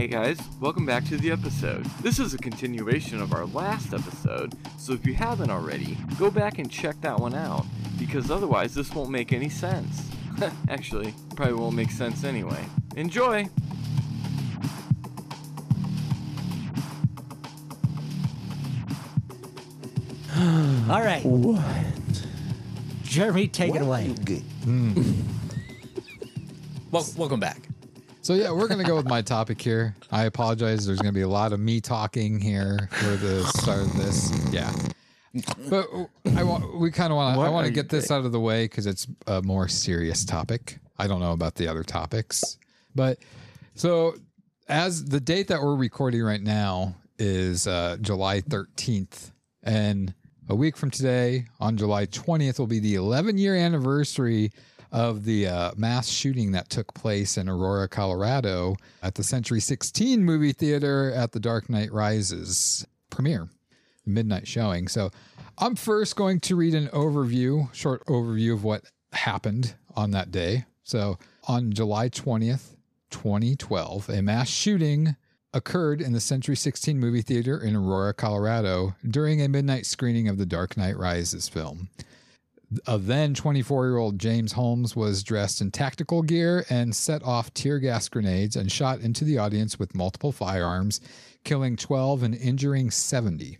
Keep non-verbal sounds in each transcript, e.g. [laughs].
Hey guys, welcome back to the episode. This is a continuation of our last episode, so if you haven't already, go back and check that one out, because otherwise this won't make any sense. [laughs] Actually, probably won't make sense anyway. Enjoy! [gasps] All right, What? Jeremy, take it away. Hmm. [laughs] Well, welcome back. So yeah, we're gonna go with my topic here. I apologize. There's gonna be a lot of me talking here for the start of this. Yeah, but I want we kind of want to. I want to get this out of the way because it's a more serious topic. I don't know about the other topics, but so as the date that we're recording right now is uh, July 13th, and a week from today, on July 20th, will be the 11 year anniversary of the uh, mass shooting that took place in Aurora, Colorado at the Century 16 movie theater at the Dark Knight Rises premiere, midnight showing. So I'm first going to read an overview, short overview of what happened on that day. So on July 20th, 2012, a mass shooting occurred in the Century 16 movie theater in Aurora, Colorado during a midnight screening of the Dark Knight Rises film. A then 24 year old James Holmes was dressed in tactical gear and set off tear gas grenades and shot into the audience with multiple firearms, killing 12 and injuring 70.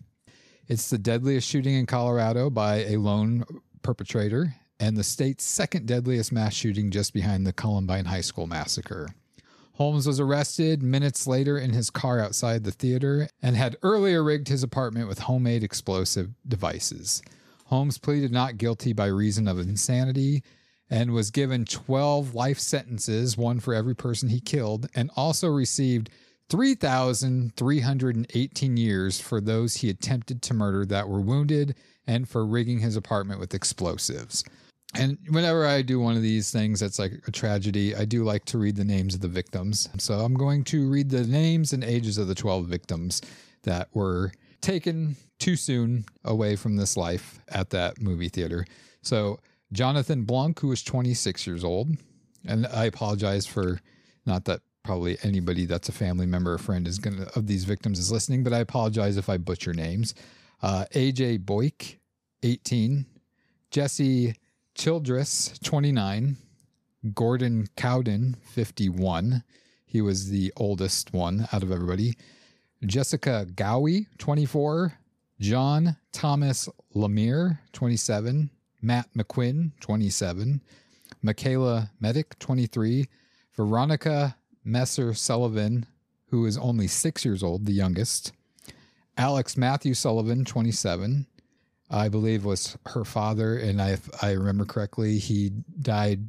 It's the deadliest shooting in Colorado by a lone perpetrator and the state's second deadliest mass shooting just behind the Columbine High School massacre. Holmes was arrested minutes later in his car outside the theater and had earlier rigged his apartment with homemade explosive devices. Holmes pleaded not guilty by reason of insanity and was given 12 life sentences, one for every person he killed, and also received 3,318 years for those he attempted to murder that were wounded and for rigging his apartment with explosives. And whenever I do one of these things that's like a tragedy, I do like to read the names of the victims. So I'm going to read the names and ages of the 12 victims that were taken too soon away from this life at that movie theater. So Jonathan Blunk, who was 26 years old, and I apologize for not that probably anybody that's a family member or friend is gonna of these victims is listening, but I apologize if I butcher names. Uh, AJ Boik, 18, Jesse Childress, 29, Gordon Cowden, 51. He was the oldest one out of everybody. Jessica Ghawi, 24. John Thomas Lemire, 27. Matt McQuinn, 27. Micayla Medek, 23. Veronica Moser Sullivan, who is only six years old, the youngest. Alex Matthew Sullivan, 27. I believe was her father, and I, if I remember correctly, he died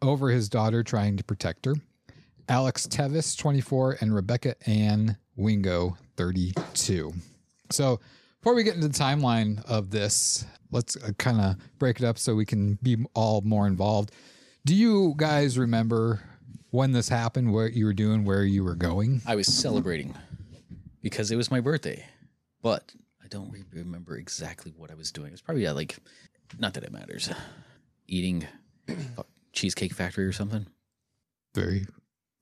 over his daughter trying to protect her. Alex Teves, 24, and Rebecca Ann Wingo, 32. So before we get into the timeline of this, let's uh, kind of break it up so we can be all more involved. Do you guys remember when this happened, what you were doing, where you were going? I was celebrating because it was my birthday, but I don't remember exactly what I was doing. It was probably at like, not that it matters, eating cheesecake factory or something. Very,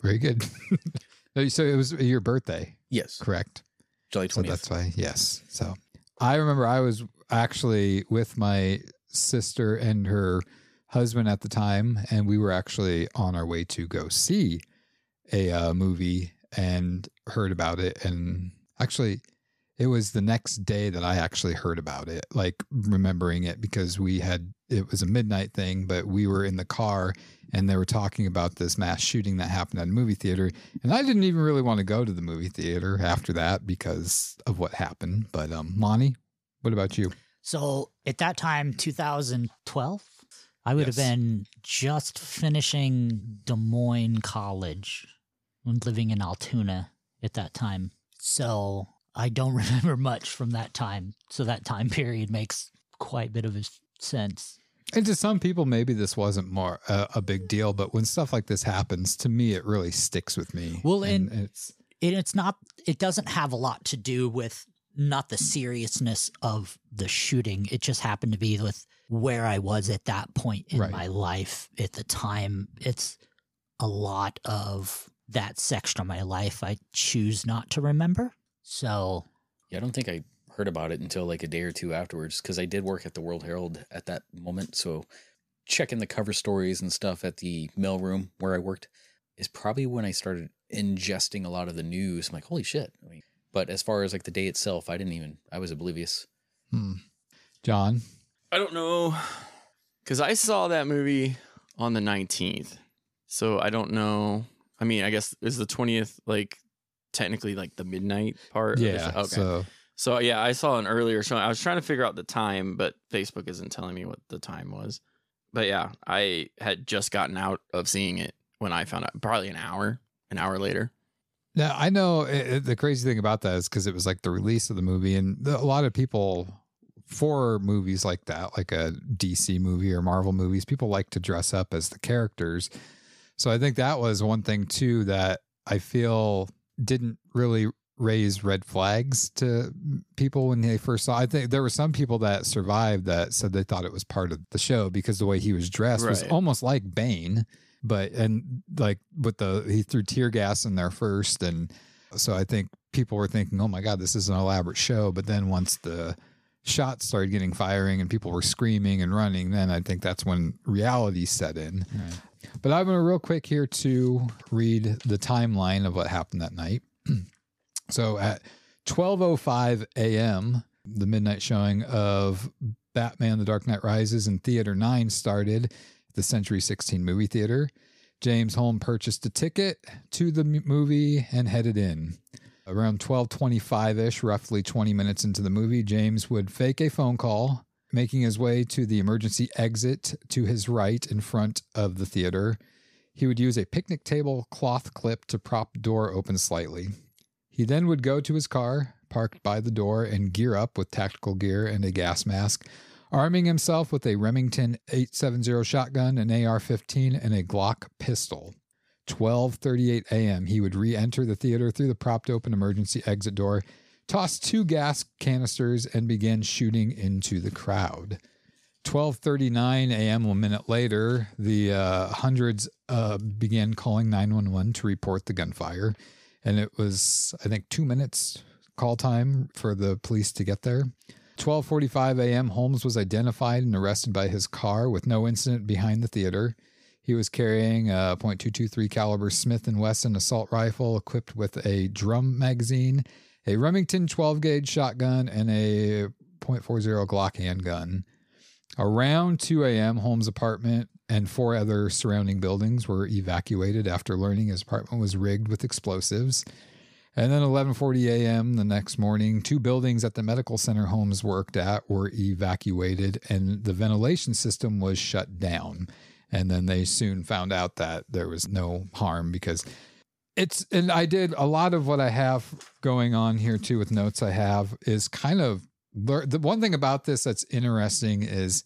very good. [laughs] so it was your birthday, Yes, correct? July 20th. So that's why, yes. So I remember I was actually with my sister and her husband at the time, and we were actually on our way to go see a uh, movie and heard about it. And actually, it was the next day that I actually heard about it, like remembering it because we had it was a midnight thing, but we were in the car and they were talking about this mass shooting that happened at a movie theater. And I didn't even really want to go to the movie theater after that because of what happened. But um, Lonnie, what about you? So at that time, 2012, I would have been just finishing Des Moines College and living in Altoona at that time. So I don't [laughs] remember much from that time. So that time period makes quite a bit of a sense. And to some people, maybe this wasn't more uh, a big deal, but when stuff like this happens, to me, it really sticks with me. Well, and- it's it, it's not it doesn't have a lot to do with not the seriousness of the shooting it just happened to be with where i was at that point in Right. my life at the time it's a lot of that section of my life I choose not to remember. So Yeah, I don't think I heard about it until like a day or two afterwards because I did work at the World Herald at that moment. So checking the cover stories and stuff at the mailroom where I worked is probably when I started ingesting a lot of the news. I'm like, holy shit. I mean, but as far as like the day itself, I didn't even, I was oblivious. Hmm. John, I don't know. Because I saw that movie on the 19th. So I don't know. I mean, I guess is the 20th like technically like the midnight part? yeah. show? Okay. So. So yeah, I saw an earlier show. I was trying to figure out the time, but Facebook isn't telling me what the time was. But yeah, I had just gotten out of seeing it when I found out. Probably an hour, an hour later. Now I know it, it- the crazy thing about that is because it was like the release of the movie, and the, a lot of people for movies like that, like a DC movie or Marvel movies, people like to dress up as the characters. So I think that was one thing too that I feel didn't really raise red flags to people when they first saw. I think there were some people that survived that said they thought it was part of the show because the way he was dressed was almost like Bane, but and like with the he threw tear gas in there first, and so I think people were thinking, oh my god, this is an elaborate show. But then once the shots started getting firing and people were screaming and running, then I think that's when reality set in. But I'm going to real quick here to read the timeline of what happened that night. [clears throat] so at 12:05 a.m., the midnight showing of Batman: The Dark Knight Rises in Theater 9 started the Century 16 movie theater. James Holmes purchased a ticket to the movie and headed in. Around 12:25ish, roughly 20 minutes into the movie, James would fake a phone call, making his way to the emergency exit to his right in front of the theater. He would use a picnic table cloth clip to prop door open slightly. He then would go to his car, parked by the door, and gear up with tactical gear and a gas mask, arming himself with a Remington 870 shotgun, an AR-15, and a Glock pistol. 12:38 a.m. he would re-enter the theater through the propped open emergency exit door, toss two gas canisters and begin shooting into the crowd. 12:39 a.m. a minute later, the uh, hundreds uh, began calling 911 to report the gunfire, and it was I think 2 minutes call time for the police to get there. 12:45 a.m. Holmes was identified and arrested by his car with no incident behind the theater. He was carrying a .223 caliber Smith & Wesson assault rifle equipped with a drum magazine, a Remington 12 gauge shotgun, and a .40 Glock handgun. Around 2 a.m., Holmes' apartment and four other surrounding buildings were evacuated after learning his apartment was rigged with explosives. And then 11:40 a.m. the next morning, two buildings at the medical center Holmes worked at were evacuated and the ventilation system was shut down. And then they soon found out that there was no harm because it's and I did a lot of what I have going on here too with notes I have is kind of the one thing about this that's interesting is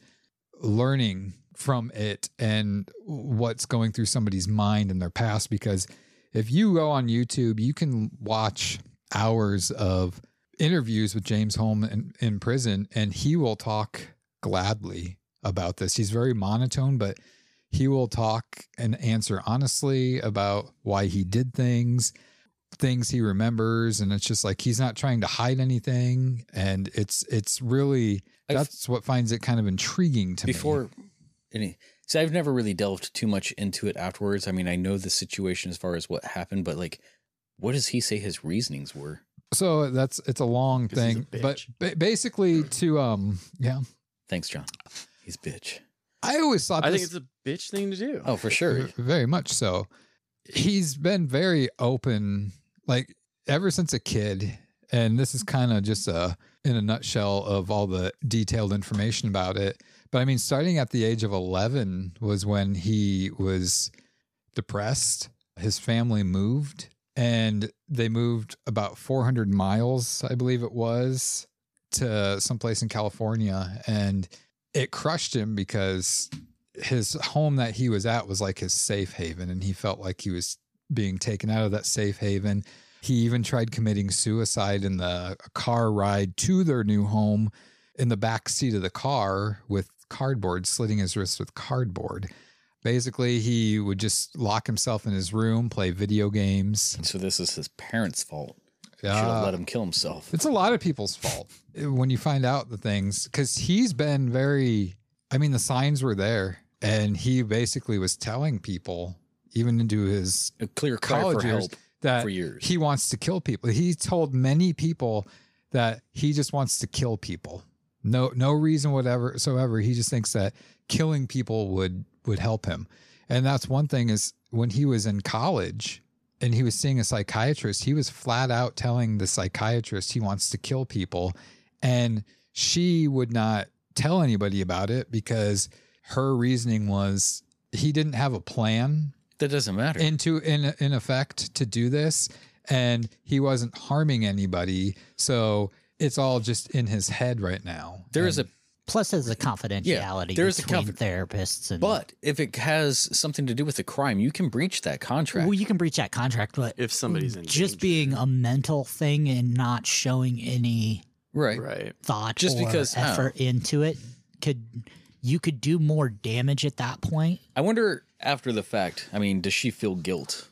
learning from it and what's going through somebody's mind in their past because if you go on YouTube you can watch hours of interviews with James Holmes in, in prison and he will talk gladly about this. He's very monotone but he will talk and answer honestly about why he did things things he remembers and it's just like he's not trying to hide anything and it's it's really I've- that's what finds it kind of intriguing to me. Before any, see, I've never really delved too much into it afterwards. I mean, I know the situation as far as what happened, but like, what does he say his reasonings were? so that's it's a long he's a thing but ba- basically to um yeah Thanks, John. He's bitch. i always thought I this, think it's a bitch thing to do. Oh, for sure. Very much so. He's been very open, like ever since a kid. And this is kind of just a in a nutshell of all the detailed information about it. But I mean, starting at the age of 11 was when he was depressed. His family moved and they moved about 400 miles, I believe it was, to someplace in California. And it crushed him because his home that he was at was like his safe haven and he felt like he was being taken out of that safe haven he even tried committing suicide in the car ride to their new home in the back seat of the car with cardboard slitting his wrist with cardboard Basically, he would just lock himself in his room, play video games. So this is his parents' fault. Should Uh, have let him kill himself. It's a lot of people's fault when you find out the things because he's been very. I mean, the signs were there, and he basically was telling people, even into his A clear college for years, help that for years. he wants to kill people. He told many people that he just wants to kill people. No, no reason whatever. So ever, he just thinks that killing people would would help him. And that's one thing is when he was in college and he was seeing a psychiatrist, he was flat out telling the psychiatrist he wants to kill people, and she would not tell anybody about it because her reasoning was he didn't have a plan that doesn't matter. into in in effect to do this and he wasn't harming anybody so it's all just in his head right now there is a Plus, there's a confidentiality yeah, there is a between therapists and. but if it has something to do with the crime, you can breach that contract. well, you can breach that contract, but If somebody's in just danger. being a mental thing and not showing any right. right. thought Just or because- oh. effort into it could you could do more damage at that point. I wonder after the fact. I mean, does she feel guilt?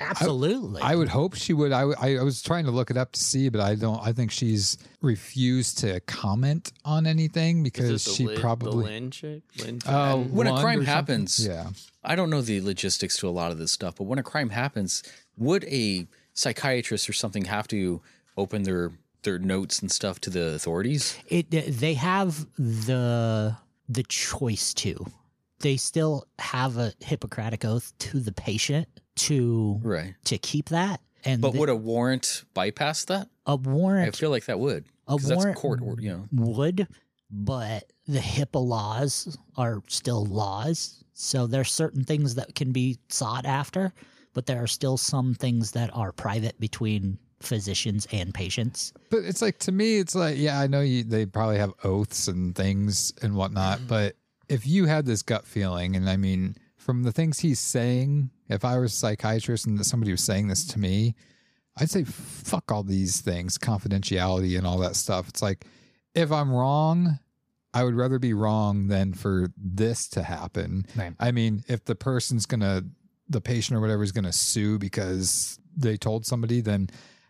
Absolutely. i would hope she would I, w- I I was trying to look it up to see but i don't i think she's refused to comment on anything because this the she Lin- the probably Lynn chick? Lynn uh, Oh, Fenn? When a crime happens, yeah I don't know the logistics to a lot of this stuff, but when a crime happens, would a psychiatrist or something have to open their their notes and stuff to the authorities? it they have the the choice to. They still have a Hippocratic oath to the patient to Right. to keep that. And But the- would a warrant bypass that? A warrant I feel like that would. A 'Cause that's warrant court, or- you know. would, but the HIPAA laws are still laws. So there's certain things that can be sought after, but there are still some things that are private between physicians and patients. but it's like to me it's like yeah i know you they probably have oaths and things and whatnot mm-hmm. but if you had this gut feeling and i mean from the things he's saying if i was a psychiatrist and somebody was saying this to me i'd say fuck all these things confidentiality and all that stuff it's like if i'm wrong i would rather be wrong than for this to happen Right. i mean if the person's gonna the patient or whatever is gonna sue because they told somebody then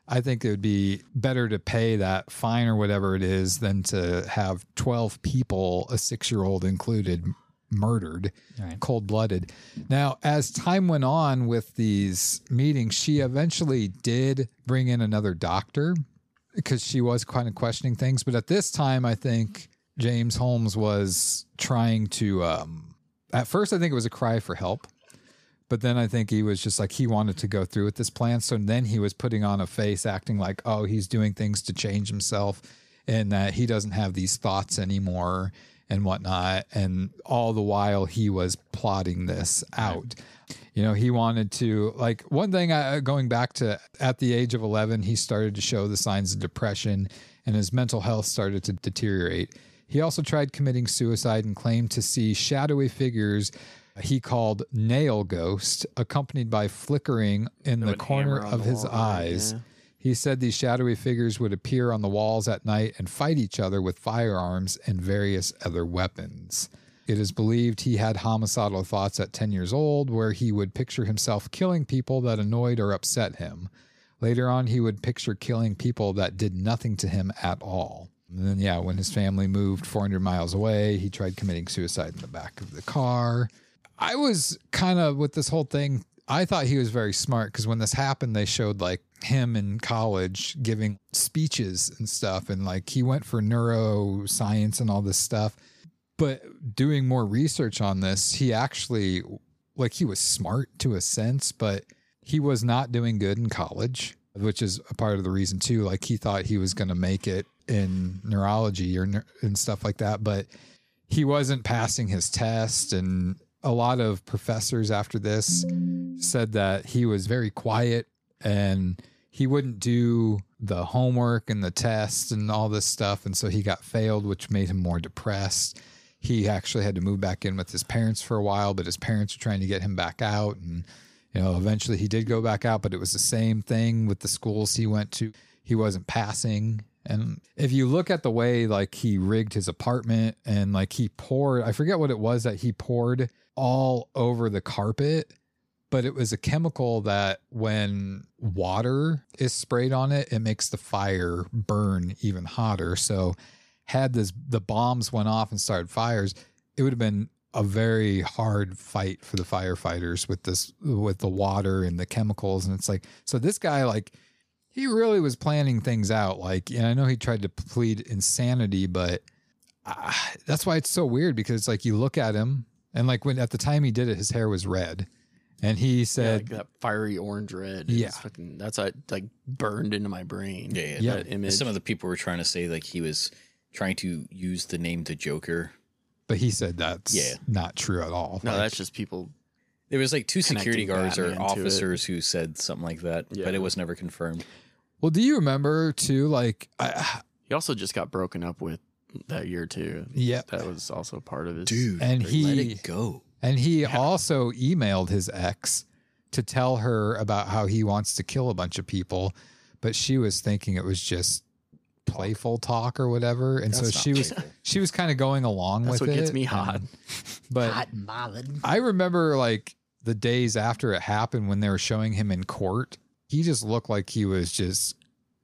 I think it would be better to pay that fine or whatever it is than to have 12 people, a six year old included, murdered, Right. cold blooded. Now, as time went on with these meetings, she eventually did bring in another doctor because she was kind of questioning things. But at this time, I think James Holmes was trying to, um, at first, I think it was a cry for help. But then I think he was just like he wanted to go through with this plan. So then he was putting on a face, acting like, oh, he's doing things to change himself and that he doesn't have these thoughts anymore and whatnot. And all the while he was plotting this out. You know, he wanted to, like, one thing I, going back to at the age of 11, he started to show the signs of depression and his mental health started to deteriorate. He also tried committing suicide and claimed to see shadowy figures he called nail ghost, accompanied by flickering in the corner of the his wall, eyes. yeah. He said these shadowy figures would appear on the walls at night and fight each other with firearms and various other weapons. It is believed he had homicidal thoughts at 10 years old, where he would picture himself killing people that annoyed or upset him. Later on, he would picture killing people that did nothing to him at all. And then, yeah, when his family moved 400 miles away, he tried committing suicide in the back of the car. I was kind of with this whole thing. I thought he was very smart because when this happened, they showed like him in college giving speeches and stuff. And like he went for neuroscience and all this stuff. But doing more research on this, he actually, like, he was smart to a sense, but he was not doing good in college, which is a part of the reason too. Like he thought he was going to make it in neurology or and stuff like that, but he wasn't passing his test and a lot of professors after this said that he was very quiet and he wouldn't do the homework and the tests and all this stuff. And so he got failed which made him more depressed. He actually had to move back in with his parents for a while but his parents were trying to get him back out. And you know eventually he did go back out but it was the same thing with the schools he went to. He wasn't passing And if you look at the way like he rigged his apartment and like he poured, I forget what it was that he poured all over the carpet, but it was a chemical that when water is sprayed on it, it makes the fire burn even hotter. So had this the bombs went off and started fires, it would have been a very hard fight for the firefighters with this with the water and the chemicals and it's like so this guy like he really was planning things out like and i know he tried to plead insanity but uh, that's why it's so weird because it's like you look at him and like when at the time he did it his hair was red and he Yeah, said like that fiery orange red. Yeah. Fucking, that's uh, like burned into my brain. Yeah, yeah. Yeah. That image. Some of the people were trying to say like he was trying to use the name the Joker. but he said that's Yeah. not true at all no, Like, that's just people. There was like two security guards or Batman it. officers who said something like that, Yeah. but it was never confirmed. Well do you remember too like I, He also just got broken up with that year too. yeah That was also part of his. Dude, and he let it go. And he also emailed his ex to tell her about how he wants to kill a bunch of people, but she was thinking it was just playful talk or whatever. And so That's not she was she was kind of going along That's with what it. gets me hot. and- [laughs] But Hot and bothered. I remember like the days after it happened when they were showing him in court, he just looked like he was just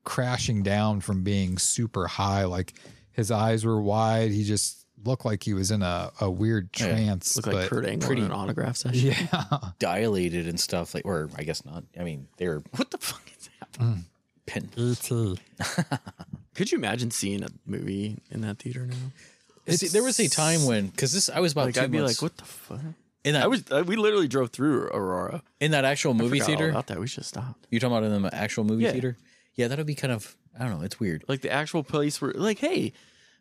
crashing down from being super high. Like his eyes were wide. He just looked like he was in a, a weird oh, Yeah. trance. Look like but- Kurt Angle pretty- in an autograph session. Yeah. [laughs] Dilated and stuff like, or I guess not. I mean, they were What the fuck is happening? Mm. pin. E.T. [laughs] Could you imagine seeing a movie in that theater now? See, there was a time when, because this, I was about Like two I'd be months like, what the fuck? In that I was. I, we literally drove through Aurora. in that actual movie Forgot all theater. about that. We should have stopped. You're talking about in the actual movie Yeah. theater? Yeah, that'd be kind of I don't know. It's weird. Like the actual place where, like, hey,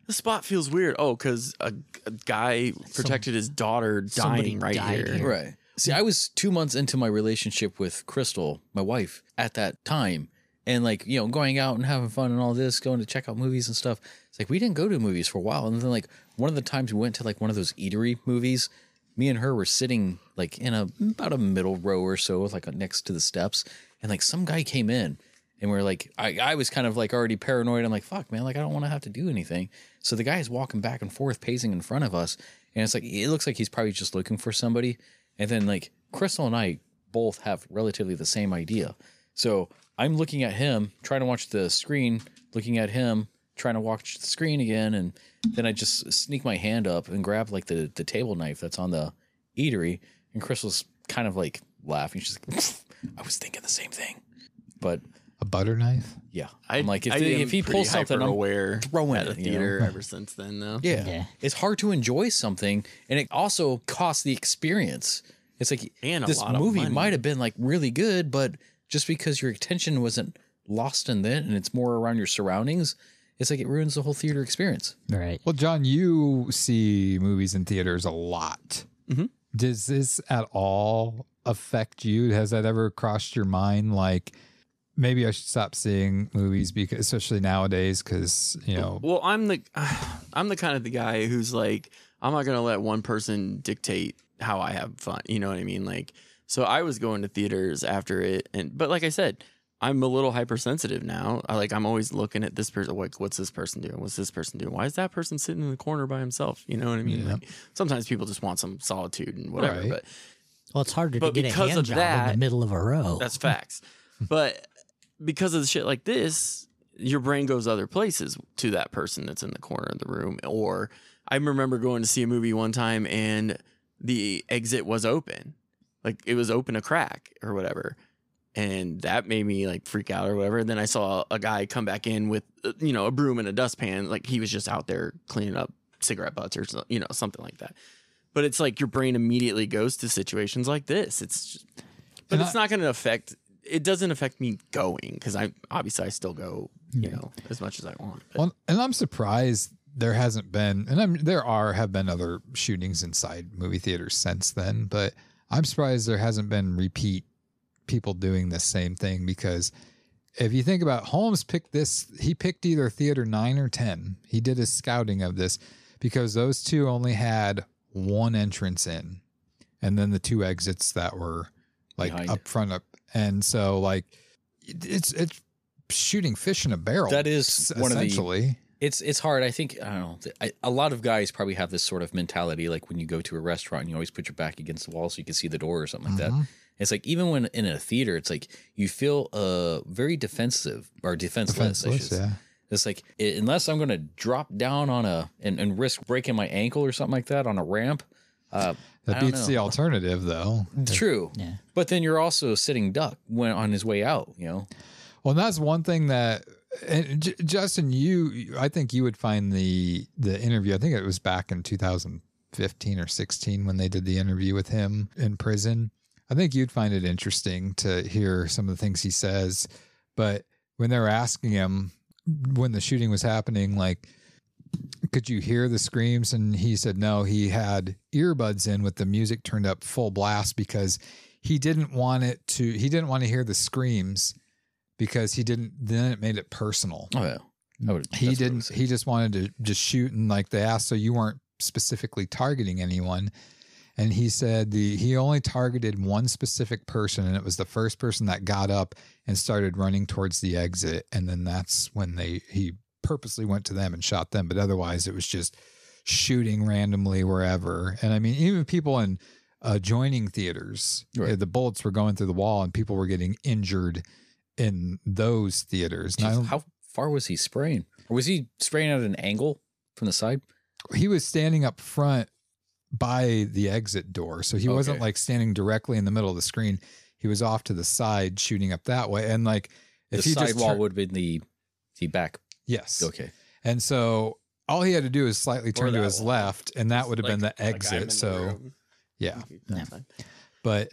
the spot feels weird. Oh, because a, a guy protected his daughter somebody dying right died here. here. Right. See, I was two months into my relationship with Crystal, my wife, at that time. And like, you know, going out and having fun and all this, going to check out movies and stuff. It's like we didn't go to movies for a while. And then like one of the times we went to like one of those eatery movies, me and her were sitting like in a about a middle row or so, like next to the steps. And like some guy came in and we're like, I, I was kind of like already paranoid. I'm like, fuck, man, like I don't want to have to do anything. So the guy is walking back and forth, pacing in front of us. And it's like, it looks like he's probably just looking for somebody. And then like Crystal and I both have relatively the same idea. So I'm looking at him, trying to watch the screen, looking at him, trying to watch the screen again, and then I just sneak my hand up and grab like the the table knife that's on the eatery, and Crystal's kind of like laughing. She's like, "I was thinking the same thing," but A butter knife? yeah, I, I'm like, if, I the, am if he pulls something, I'm aware throwing at it, the you know? theater ever [laughs] since then, though. Yeah. Yeah. It's hard to enjoy something and it also costs the experience. It's like And a this movie might have been like really good, but just because your attention wasn't lost in that and it's more around your surroundings, it's like it ruins the whole theater experience. Right. Well, John, you see movies in theaters a lot. Mhm. Does this at all affect you? Has that ever crossed your mind? Like, maybe I should stop seeing movies because, especially nowadays, because you know, Well, I'm the [sighs] I'm the kind of the guy who's like I'm not gonna let one person dictate how I have fun. You know what I mean? Like, so I was going to theaters after it, and but like I said, I'm a little hypersensitive now. I like I'm always looking at this person. Like, what's this person doing? What's this person doing? Why is that person sitting in the corner by himself? You know what I mean? Yeah. Like, sometimes people just want some solitude and whatever. Right. But Well, it's harder But to get a because hand of job in the middle of a row. That's [laughs] facts. but because of the shit like this, your brain goes other places to that person that's in the corner of the room. Or I remember going to see a movie one time and the exit was open. Like it was open a crack or whatever. And that made me like freak out or whatever. then I saw a guy come back in with, uh, you know, a broom and a dustpan. Like he was just out there cleaning up cigarette butts or, you know, something like that. But it's like your brain immediately goes to situations like this. It's just, but And it's I- not going to affect. It doesn't affect me going because I obviously I still go, you know, as much as I want. But well, and I'm surprised there hasn't been, and I'm there are have been other shootings inside movie theaters since then, but I'm surprised there hasn't been repeat people doing the same thing because if you think about Holmes picked this, he picked either theater nine or 10. He did his scouting of this because those two only had one entrance in and then the two exits that were like Behind. up front up. And so like it's, it's shooting fish in a barrel. That is one of the- essentially. It's it's hard. I think I don't know. I, a lot of guys probably have this sort of mentality, like when you go to a restaurant, and you always put your back against the wall so you can see the door or something like Mhm. that. It's like even when in a theater, it's like you feel uh very defensive or defenseless. I Defenseless, should say. yeah. It's like i- unless I'm going to drop down on a and, and risk breaking my ankle or something like that on a ramp. Uh, That I don't beats the alternative, though. true, Yeah. but then you're also sitting duck when on his way out. You know, Well, and that's one thing that and J- Justin, you, I think you would find the the interview. I think it was back in 2015 or 16 when they did the interview with him in prison. I think you'd find it interesting to hear some of the things he says. But when they were asking him when the shooting was happening, like, could you hear the screams? And he said no. He had earbuds in with the music turned up full blast because he didn't want it to. He didn't want to hear the screams because he didn't then it made it personal oh yeah, would, he that's what I would didn't he just wanted to just shoot and like they asked so you weren't specifically targeting anyone and he said the he only targeted one specific person and it was the first person that got up and started running towards the exit and then that's when they he purposely went to them and shot them but otherwise it was just shooting randomly wherever and i mean even people in adjoining theaters Right. uh, the bullets were going through the wall and people were getting injured in those theaters Jeez, how far was he spraying? Or was he spraying at an angle from the side? he was standing up front by the exit door. So he wasn't like standing directly in the middle of the screen. He was off to the side shooting up that way. And like if the he just sidewall tur- would have been the the back. yes. Okay. And so all he had to do is slightly turn to his wall. left and that would have been the Like- like I'm exit. the so yeah. But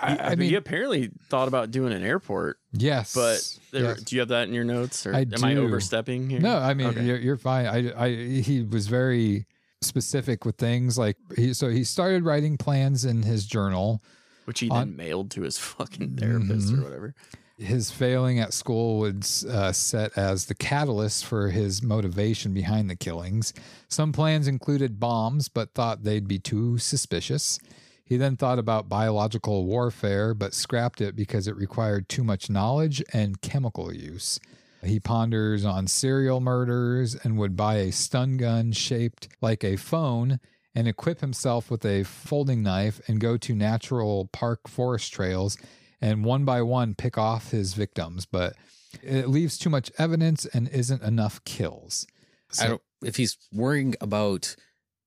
I, I, I mean he apparently thought about doing an airport, yes. but there, yes. do you have that in your notes, or I am I overstepping here? No, I mean Okay. you're, you're fine. I, I he was very specific with things like he so he started writing plans in his journal which he on- then mailed to his fucking therapist Mhm. or whatever. his failing at school would uh, set as the catalyst for his motivation behind the killings. Some plans included bombs, but thought they'd be too suspicious. He then thought about biological warfare, but scrapped it because it required too much knowledge and chemical use. He ponders on serial murders and would buy a stun gun shaped like a phone and equip himself with a folding knife and go to natural park forest trails and one by one pick off his victims, but it leaves too much evidence and isn't enough kills. So- I don't. If he's worrying about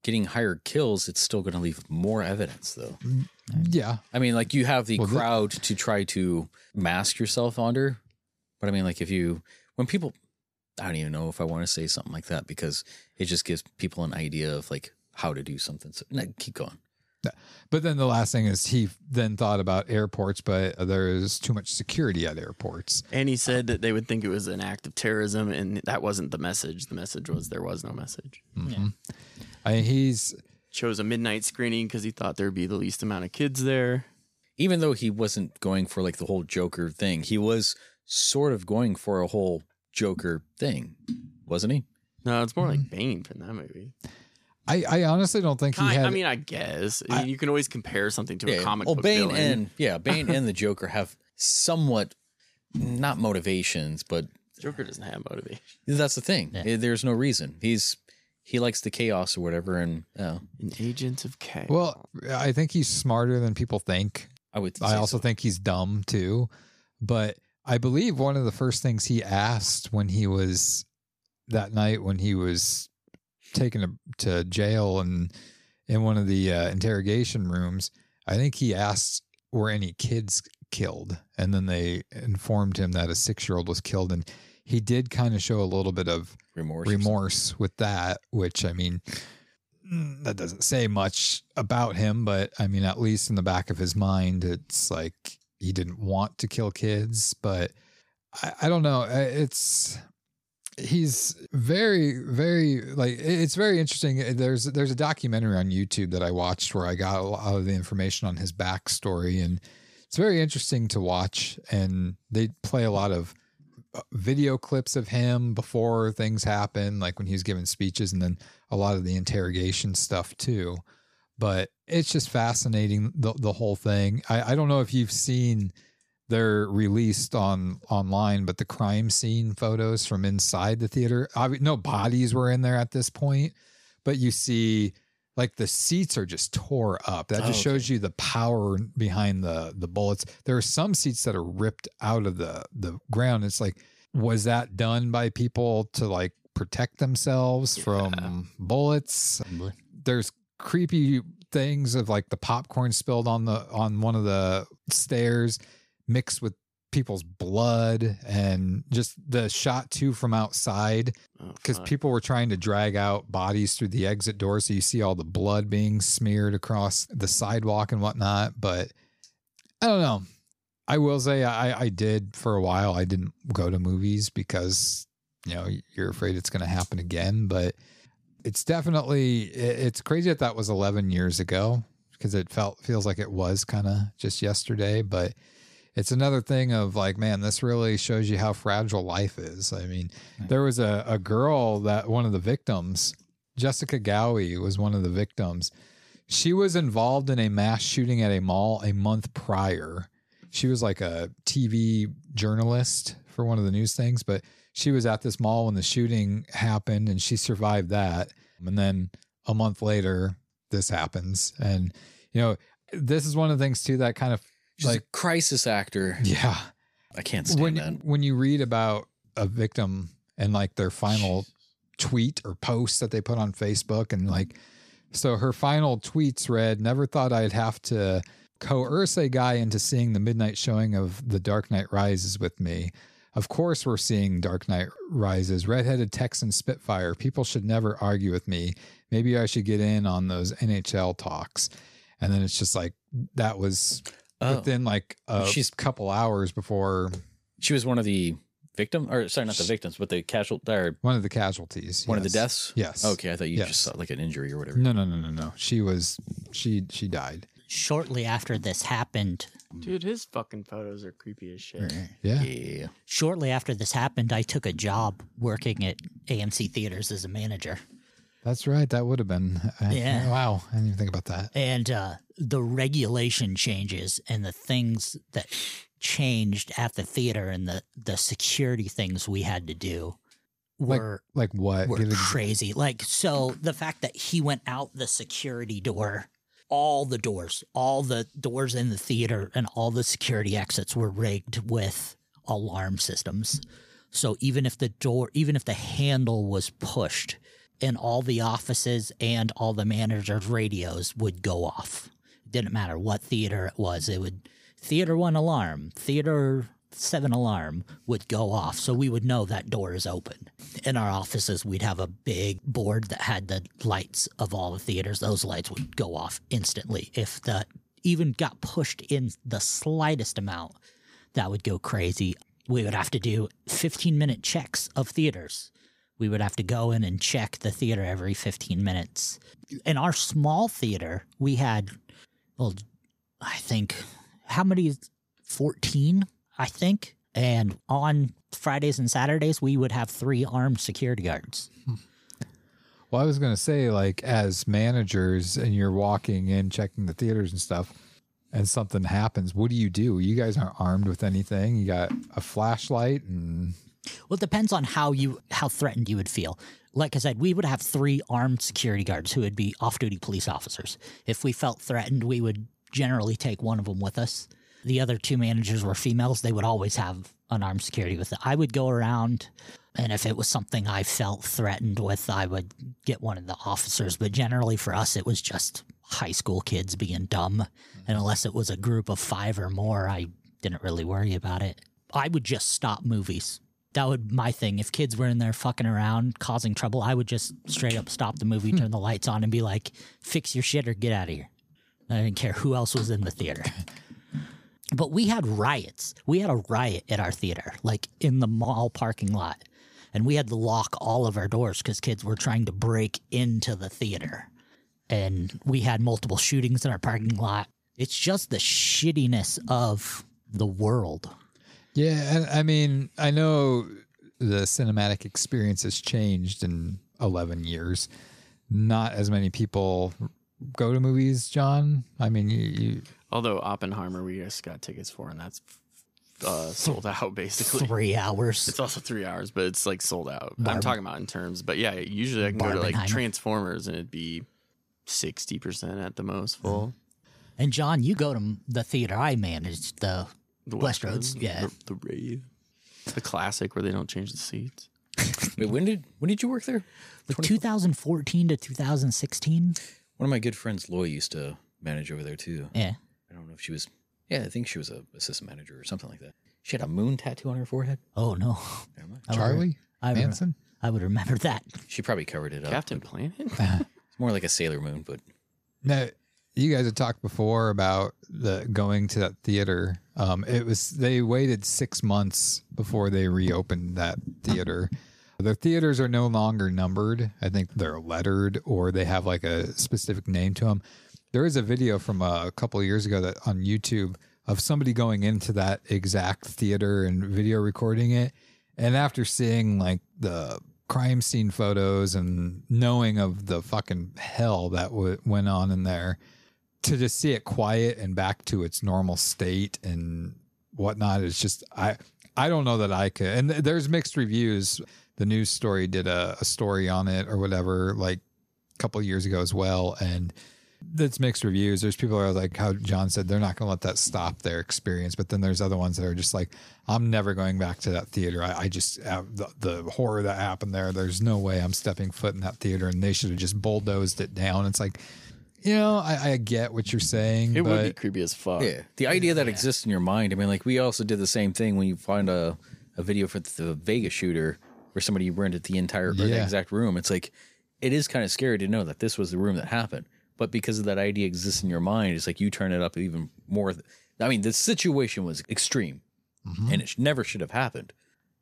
getting higher kills, it's still going to leave more evidence, though. Mm, yeah, I mean, like you have the Well, crowd to try to mask yourself under, but I mean, like if you when people, I don't even know if I want to say something like that because it just gives people an idea of like how to do something. So no, keep going. but then the last thing is he then thought about airports, but there is too much security at airports. And he said that they would think it was an act of terrorism, and that wasn't the message. The message was there was no message. Mhm. I mean, he's Chose a midnight screening because he thought there'd be the least amount of kids there. Even though he wasn't going for like the whole Joker thing, he was sort of going for a whole Joker thing, wasn't he? No, it's more like Bane from that movie. I, I honestly don't think he Kind, had. I mean, I guess I you can always compare something to a comic well, book Bane villain. and yeah, [laughs] Bane and the Joker have somewhat not motivations, but Joker doesn't have motivation. that's the thing. Yeah. There's no reason. He's he likes the chaos or whatever, and uh, An agent of chaos. well, I think he's smarter than people think. I would. I also so. think he's dumb too. But I believe one of the first things he asked when he was that night when he was taken to, to jail and in one of the uh, interrogation rooms, I think he asked were any kids killed, and then they informed him that a six year old was killed, and he did kind of show a little bit of remorse. remorse with that, which I mean, mm, that doesn't say much about him, but I mean, at least in the back of his mind, it's like he didn't want to kill kids, but I, I don't know. It's he's very, very like it's very interesting. There's there's a documentary on YouTube that I watched where I got a lot of the information on his backstory, and it's very interesting to watch. And they play a lot of uh, video clips of him before things happen, like when he was giving speeches, and then a lot of the interrogation stuff too. But it's just fascinating the the whole thing. I, I don't know if you've seen they're released on online, but the crime scene photos from inside the theater, obvi- no bodies were in there at this point, but you see like the seats are just tore up. That just Oh, shows you the power behind the the bullets. There are some seats that are ripped out of the the ground. It's like was that done by people to like protect themselves from bullets? Probably. there's creepy things of like the popcorn spilled on the on one of the stairs mixed with people's blood and just the shot too from outside Oh, because fuck. people were trying to drag out bodies through the exit door so you see all the blood being smeared across the sidewalk and whatnot but i don't know i will say i i did for a while i didn't go to movies because you know you're afraid it's going to happen again but it's definitely it's crazy that that was 11 years ago because it felt feels like it was kind of just yesterday but it's another thing of like man this really shows you how fragile life is. I mean there was a, a girl that one of the victims jessica ghawi was one of the victims. She was involved in a mass shooting at a mall a month prior. She was like a tv journalist for one of the news things but she was at this mall when the shooting happened and she survived that and then a month later this happens and you know this is one of the things too that kind of She's like a crisis actor. yeah I can't stand when that. when you read about a victim and like their final tweet or post that they put on Facebook and like so her final tweets read never thought I'd have to coerce a guy into seeing the midnight showing of The Dark Knight Rises with me. Of course we're seeing Dark Knight Rises. Redheaded Texan Spitfire. People should never argue with me. Maybe I should get in on those NHL talks. And then it's just like that was Oh, within like a She's- a couple hours before she was one of the victim, or sorry, not the victims, but the casual, or One of the casualties. one of the deaths. Yes. Okay, I thought you Yes. just saw like an injury or whatever. No, no, no, no, no. She was she she died. Shortly after this happened, Dude, his fucking photos are creepy as shit. Yeah. Yeah. shortly after this happened, I took a job working at AMC theaters as a manager. That's right. That would have been I- Yeah. Wow. I didn't even think about that. And uh, the regulation changes and the things that changed at the theater and the, the security things we had to do were Like what? were crazy. Like so the fact that he went out the security door, all the doors, all the doors in the theater and all the security exits were rigged with alarm systems. So even if the door even if the handle was pushed and all the offices and all the managers' radios would go off. It didn't matter what theater it was. It would theater one alarm, theater seven alarm would go off. So we would know that door is open. In our offices, we'd have a big board that had the lights of all the theaters. Those lights would go off instantly. If the even got pushed in the slightest amount, that would go crazy. We would have to do 15 minute checks of theaters. We would have to go in and check the theater every 15 minutes. In our small theater, we had, well, I think, how many? 14, I think. And on Fridays and Saturdays, we would have three armed security guards. Well, I was gonna say, like, as managers and you're walking in checking the theaters and stuff, and something happens, what do you do? You guys aren't armed with anything. You got a flashlight and Well, it depends on how you how threatened you would feel. Like I said, we would have three armed security guards who would be off-duty police officers. If we felt threatened, we would generally take one of them with us. The other two managers were females; they would always have unarmed security with them. I would go around, and if it was something I felt threatened with, I would get one of the officers. But generally, for us, it was just high school kids being dumb, and unless it was a group of five or more, I didn't really worry about it. I would just stop movies that would my thing. If kids were in there fucking around, causing trouble, I would just straight up stop the movie, hmm. turn the lights on, and be like, "Fix your shit or get out of here." I didn't care who else was in the theater. [laughs] But we had riots. We had a riot at our theater, like in the mall parking lot, and we had to lock all of our doors because kids were trying to break into the theater. And we had multiple shootings in our parking lot. It's just the shittiness of the world. Yeah, and I mean, I know the cinematic experience has changed in 11 years. Not as many people go to movies, John. I mean, you, you Although Oppenheimer, we just got tickets for, and that's uh, [laughs] sold out basically. Three hours. It's also three hours, but it's like sold out. I'm talking about in terms, but yeah, usually I can go to like Transformers and it'd be sixty percent at the most full. and John, you go to the theater I managed, the The Westroads, yeah. the, the rave, the classic where they don't change the seats. [laughs] Wait, when did when did you work there? like 2014 to 2016. One of my good friends, Loy, used to manage over there too. Yeah. I don't know if she was. Yeah, I think she was a assistant manager or something like that. She had a moon tattoo on her forehead. Oh no. Never mind. I would- Charlie I would, Manson. I would remember that. She probably covered it up. Captain Planet. [laughs] It's more like a Sailor Moon, but Now, you guys had talked before about the going to that theater. Um, it was they waited six months before they reopened that theater. The theaters are no longer numbered. I think they're lettered or they have like a specific name to them. There is a video from uh, a couple of years ago that on YouTube of somebody going into that exact theater and video recording it. And after seeing like the crime scene photos and knowing of the fucking hell that w- went on in there, to just see it quiet and back to its normal state and whatnot is just I I don't know that I could. And th- there's mixed reviews. The news story did a, a story on it or whatever like a couple years ago as well, and that's mixed reviews. There's people that are like how John said they're not going to let that stop their experience, but then there's other ones that are just like I'm never going back to that theater. I, I just have the, the horror that happened there. There's no way I'm stepping foot in that theater, and they should have just bulldozed it down. It's like, you know, I, I get what you're saying, It but would be creepy as fuck. yeah, the idea that exists in your mind. I mean, like we also did the same thing when you find a, a video for the Vegas shooter where somebody rented the entire or the exact room. It's like it is kind of scary to know that this was the room that happened, but because of that idea exists in your mind, it's like you turn it up even more. I mean, the situation was extreme, mm-hmm. and it never should have happened.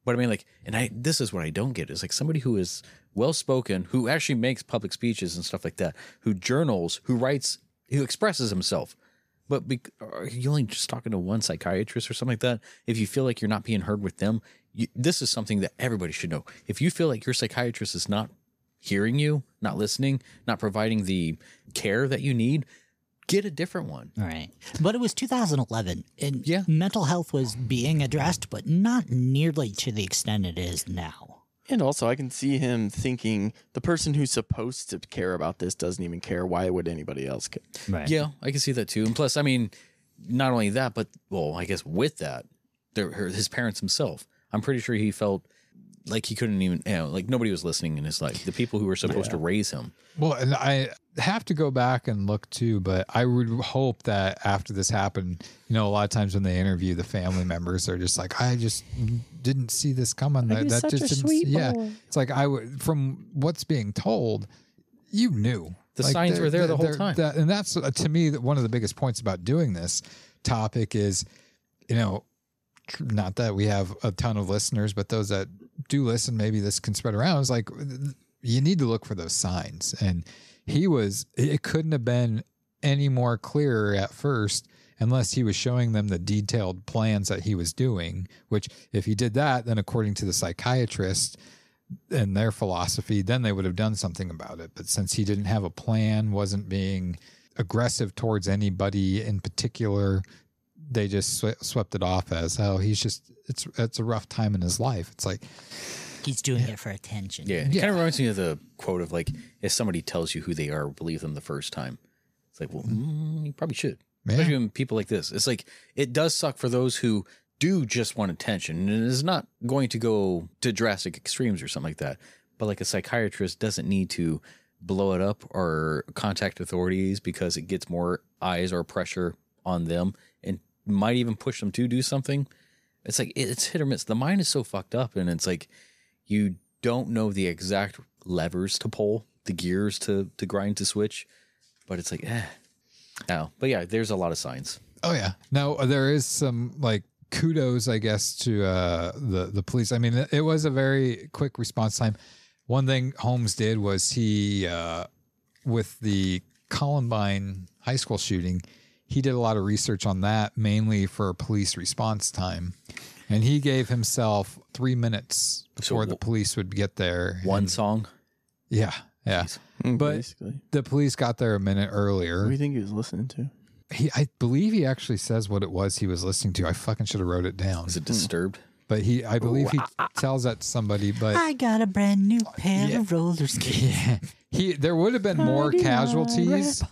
But I mean, like, and I this is what I don't get is like somebody who is well spoken, who actually makes public speeches and stuff like that, who journals, who writes, who expresses himself. But be, are you only just talking to one psychiatrist or something like that? If you feel like you're not being heard with them, you, this is something that everybody should know. If you feel like your psychiatrist is not hearing you, not listening, not providing the care that you need, get a different one. Right. But it was 2011 and Yeah. mental health was being addressed, but not nearly to the extent it is now. And also, I can see him thinking the person who's supposed to care about this doesn't even care. Why would anybody else care? Right. Yeah, I can see that too. And plus, I mean, not only that, but well, I guess with that, there, his parents himself. I'm pretty sure he felt like he couldn't even, you know, like nobody was listening in his life. The people who were supposed to raise him. Well, and I have to go back and look too, but I would hope that after this happened, you know, a lot of times when they interview the family members, they're just like, I just didn't see this coming. That, that such a just didn't, sweet yeah. boy. It's like I would from what's being told, you knew The Like, signs were there the whole time. that- and that's uh, to me that one of the biggest points about doing this topic is, you know, not that we have a ton of listeners, but those that do listen, maybe this can spread around. It's like you need to look for those signs. And he was, it couldn't have been any more clearer at first unless he was showing them the detailed plans that he was doing, which if he did that, then according to the psychiatrist and their philosophy, then they would have done something about it. But since he didn't have a plan, wasn't being aggressive towards anybody in particular, they just swe- swept it off as, oh, he's just, it's, it's a rough time in his life. It's like, He's doing it for attention. Yeah, it Yeah. kind of reminds me of the quote of like, if somebody tells you who they are, believe them the first time. It's like, well, mm, you probably should. Yeah. Especially when people like this. It's like it does suck for those who do just want attention and it's not going to go to drastic extremes or something like that. But like a psychiatrist doesn't need to blow it up or contact authorities because it gets more eyes or pressure on them and might even push them to do something. It's like it's hit or miss. The mind is so fucked up, and it's like you don't know the exact levers to pull, the gears to to grind to switch, but it's like eh. No, but yeah, there's a lot of signs. Oh yeah. Now uh, there is some like kudos, I guess, to uh, the the police. I mean, it- it was a very quick response time. One thing Holmes did was he, uh, with the Columbine high school shooting, he did a lot of research on that, mainly for police response time, and he gave himself three minutes before the police would get there. One And- song. yeah, yeah. Mm, But- basically, The police got there a minute earlier. what do you think he was listening to? he I believe he actually says what it was he was listening to. I fucking should have wrote it down. Is it disturbed? But he I believe he ah, ah. tells that to somebody, but I got a brand new uh, pair Yeah. of roller [laughs] skates. yeah, he there would have been more casualties,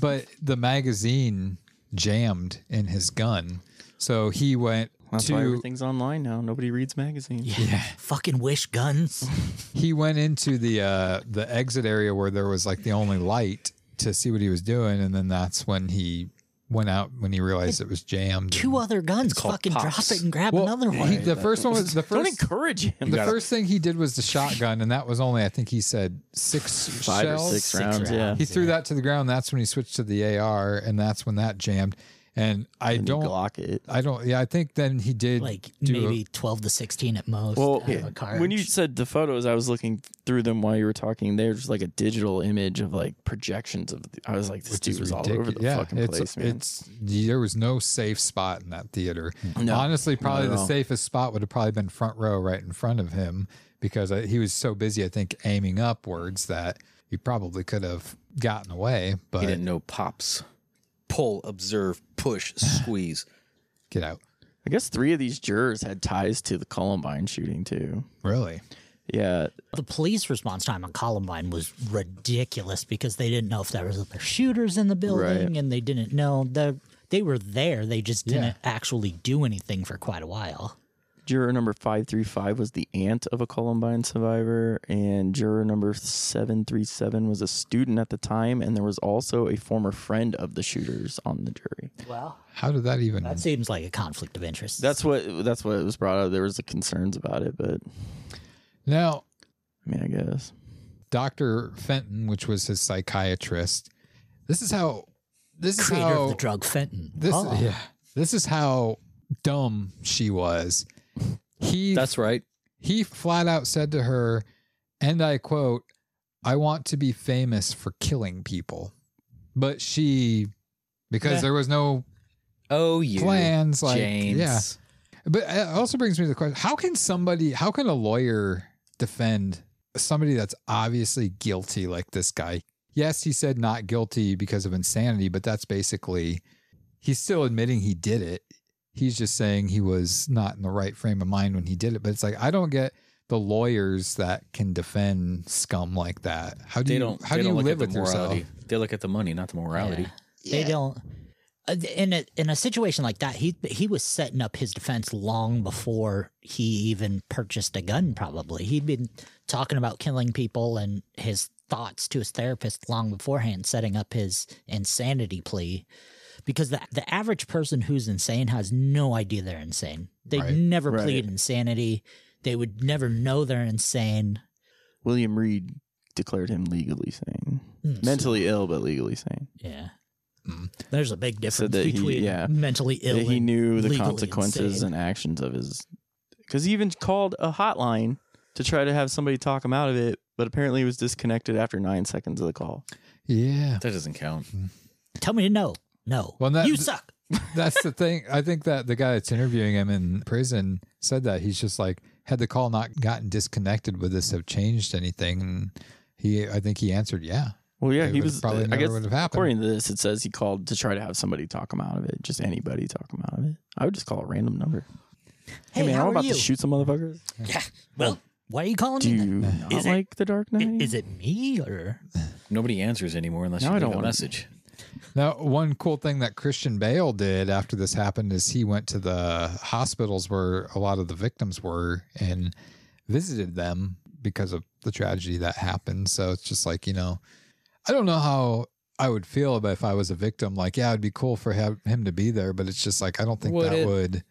but the magazine jammed in his gun. So he went That's to why everything's online now. Nobody reads magazines. Yeah. Fucking wish guns. [laughs] he went into the uh the exit area where there was like the only light to see what he was doing and then that's when he went out when he realized it was jammed Two other guns. called Fucking drop it and grab well, another one. he- the first one was the Don't first encourage him. the first thing he did was the shotgun and that was only i think he said six Five or shells six, Six rounds. Yeah. he threw that to the ground that's when he switched to the ar and that's when that jammed and i And don't Glock it. i don't yeah i think then he did like do a- maybe 12 to 16 at most. Well, out of a cartridge. when you said the photos, I was looking through them while you were talking. They're just like a digital image of like projections of. The, I was like, this which dude is was all ridiculous. over the yeah, fucking it's, place, man. It's there was no safe spot in that theater. No, Honestly, probably the safest spot would have probably been front row, right in front of him, because uh, he was so busy. I think aiming upwards that he probably could have gotten away. But He didn't know pops. Pull, observe, push, squeeze. get out. I guess three of these jurors had ties to the Columbine shooting too. Really? Yeah, the police response time on Columbine was ridiculous because they didn't know if there was other shooters in the building Right. and they didn't know the they were there. They just didn't Yeah. actually do anything for quite a while. Juror number five three five was the aunt of a Columbine survivor, and juror number seven three seven was a student at the time, and there was also a former friend of the shooters on the jury. Well, How did that even? that seems like a conflict of interest. That's what that's what was brought up. There was the concerns about it, but now, I mean, I guess Doctor Fenton, which was his psychiatrist. This is how. This is creator how of the drug fentanyl. This Oh. yeah. This is how dumb she was. He That's right. he flat out said to her, and I quote, I want to be famous for killing people. But she because Yeah. there was no Oh, you. plans like James. yeah. But it also brings me to the question, how can somebody how can a lawyer defend somebody that's obviously guilty like this guy? Yes, he said not guilty because of insanity, but that's basically he's still admitting he did it. He's just saying he was not in the right frame of mind when he did it. But it's like I don't get the lawyers that can defend scum like that. How do They you don't. how they do you don't look live at with the morality. yourself? They look at the money, not the morality. Yeah. They don't. uh, In a in a situation like that, he he was setting up his defense long before he even purchased a gun. Probably he'd been talking about killing people and his thoughts to his therapist long beforehand, setting up his insanity plea. Because the the average person who's insane has no idea they're insane. They Right. never Right. plead insanity. They would never know they're insane. William Reid declared him legally sane, Mm, mentally ill but legally sane. Yeah. Mm. There's a big difference that he- between yeah. mentally ill That he and knew the consequences insane. and actions of his. Because he even called a hotline to try to have somebody talk him out of it, but apparently he was disconnected after nine seconds of the call. Yeah. That doesn't count. Tell me to no. No. Well, that- you suck. [laughs] That's the thing. I think that the guy that's interviewing him in prison said that he's just like, had the call not gotten disconnected, would this have changed anything? And he, I think he answered, yeah. Well, yeah, It he was. probably uh, I never guess would have happened. according to this, it says he called to try to have somebody talk him out of it. Just anybody talk him out of it. I would just call a random number. Hey, Hey, man, how I'm are about you? to shoot some motherfuckers. Yeah. Well, why are you calling Do me? you not Is it- like the Dark I- Knight? Is it me or Nobody answers anymore unless Now you I don't a wanna- message. Now, one cool thing that Christian Bale did after this happened is he went to the hospitals where a lot of the victims were and visited them because of the tragedy that happened. So it's just like, you know, I don't know how I would feel about if I was a victim. Like, yeah, it'd be cool for him to be there, but it's just like, I don't think Would that it? would,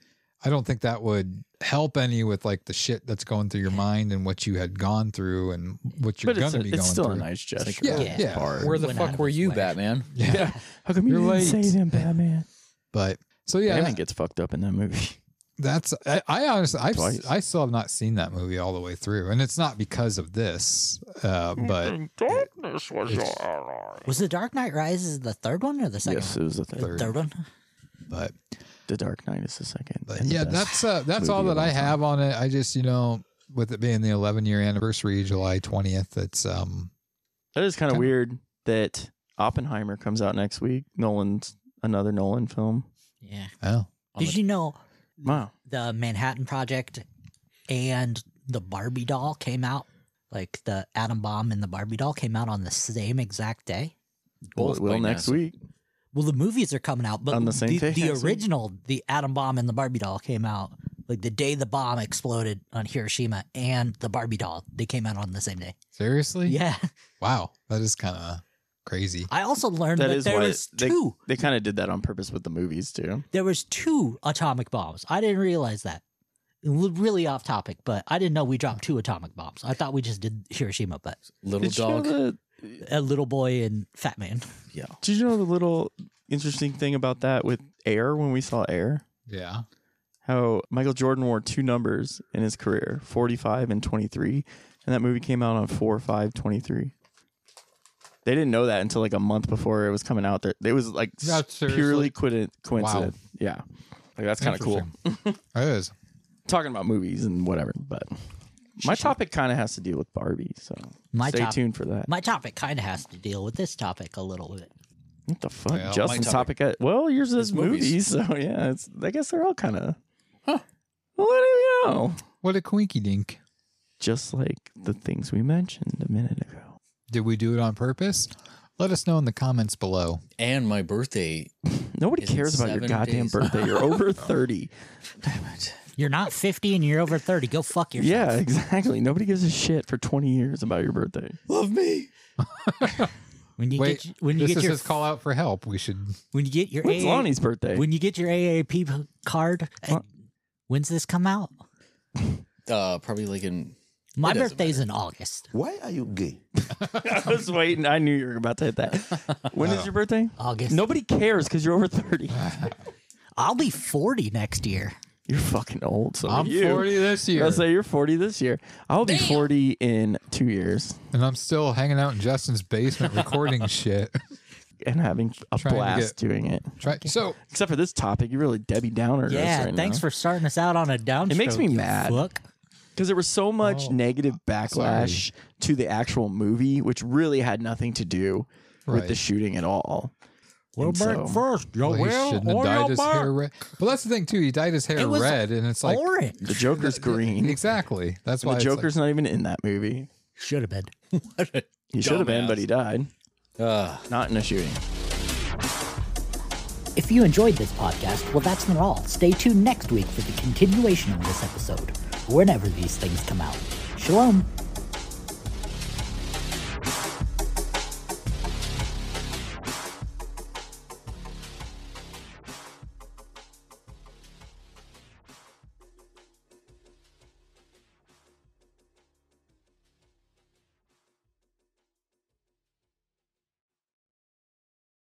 I don't think that would help any with like the shit that's going through your mind and what you had gone through and what you're but going it's, to a, be it's going still through. a nice gesture. Yeah, on yeah. Where the Went fuck were you, way. Batman? [laughs] Yeah. How come You're you didn't late. save him, Batman? But so yeah, Batman that- gets fucked up in that movie. [laughs] That's I, I honestly I've, Twice. I still have not seen that movie all the way through, and it's not because of this, uh, but darkness was It's- was the Dark Knight Rises the third one or the second? Yes, it was the third. The third one. but The Dark Knight is the second. but and the yeah, that's uh, that's all that I have on it. I just you know with it being the 11 year anniversary, July 20th, it's um That is kind of weird that Oppenheimer comes out next week. Nolan's another Nolan film. Yeah. Oh, Did the- you know Wow. the Manhattan Project and the Barbie doll came out? Like the atom bomb and the Barbie doll came out on the same exact day. Well, Both it will next NASA. week. Well, the movies are coming out, but On the same the, day the next week? original, the atom bomb and the Barbie doll came out like the day the bomb exploded on Hiroshima, and the Barbie doll they came out on the same day. seriously? Yeah, [laughs] Wow, that is kind of crazy. I also learned That that, is there why was they, two. they kind of did that on purpose with the movies too. There was two atomic bombs. I didn't realize that. L- Really off topic, but I didn't know we dropped two atomic bombs. I thought we just did Hiroshima, but Little Did you, know dog. the, a little boy and Fat Man. yeah. did you know the little interesting thing about that with Air when we saw Air? Yeah. How Michael Jordan wore two numbers in his career, 45 and 23, and that movie came out on 4 5 23. They didn't know that until like a month before it was coming out. There, it was like No, s- seriously? purely coincident. coincident. Yeah, like that's kind of cool. Interesting. It is. [laughs] Talking about movies and whatever, but my topic kind of has to deal with Barbie, so My stay top- tuned for that. My topic kind of has to deal with this topic a little bit. What the fuck? Well, my Justin's topic. topic at, well, yours is is movies. movies, [laughs] so yeah. It's I guess they're all kind of. Huh. Well, let you know. What a quinky dink. Just like the things we mentioned a minute ago. Did we do it on purpose? Let us know in the comments below. And my birthday. [laughs] Nobody Is it cares about your seven goddamn days? birthday. You're over [laughs] 30. Damn it. You're not 50 and you're over 30. Go fuck yourself. Yeah, exactly. Nobody gives a shit for 20 years about your birthday. Love me. [laughs] When you Wait, get when you this get is your his call out for help. We should. when you get your When's AA Lonnie's birthday? when you get your AAP p- card. What? When's this come out? [laughs] Uh, probably like in. My It doesn't birthday's in August. Why are you gay? [laughs] I was waiting. I knew you were about to hit that. When is your birthday? August. Nobody cares because you're over 30. I'll be 40 next year. You're fucking old. So I'm you. 40 this year, I'll say you're 40 this year. I'll be 40 in two years and I'm still hanging out in Justin's basement [laughs] recording shit. and having a Trying to blast get- doing it. Try, so Except for this topic, you're really Debbie Downer. Yeah, right thanks now. for starting us out on a downstroke. It makes me you mad. Fuck. because there was so much Oh, negative backlash to the actual movie, which really had nothing to do with the shooting at all. Well, And back so- first, yo, well, he well, shouldn't have dyed his back. hair red. Well, that's the thing too. He dyed his hair It was red, and it's like Orange. The Joker's [laughs] green. exactly. That's And why the it's like- Joker's not even in that movie. Should have been. [laughs] He should have been, but he died. Uh, Not in a shooting. If you enjoyed this podcast, well, that's not all. Stay tuned next week for the continuation of this episode, whenever these things come out. Shalom.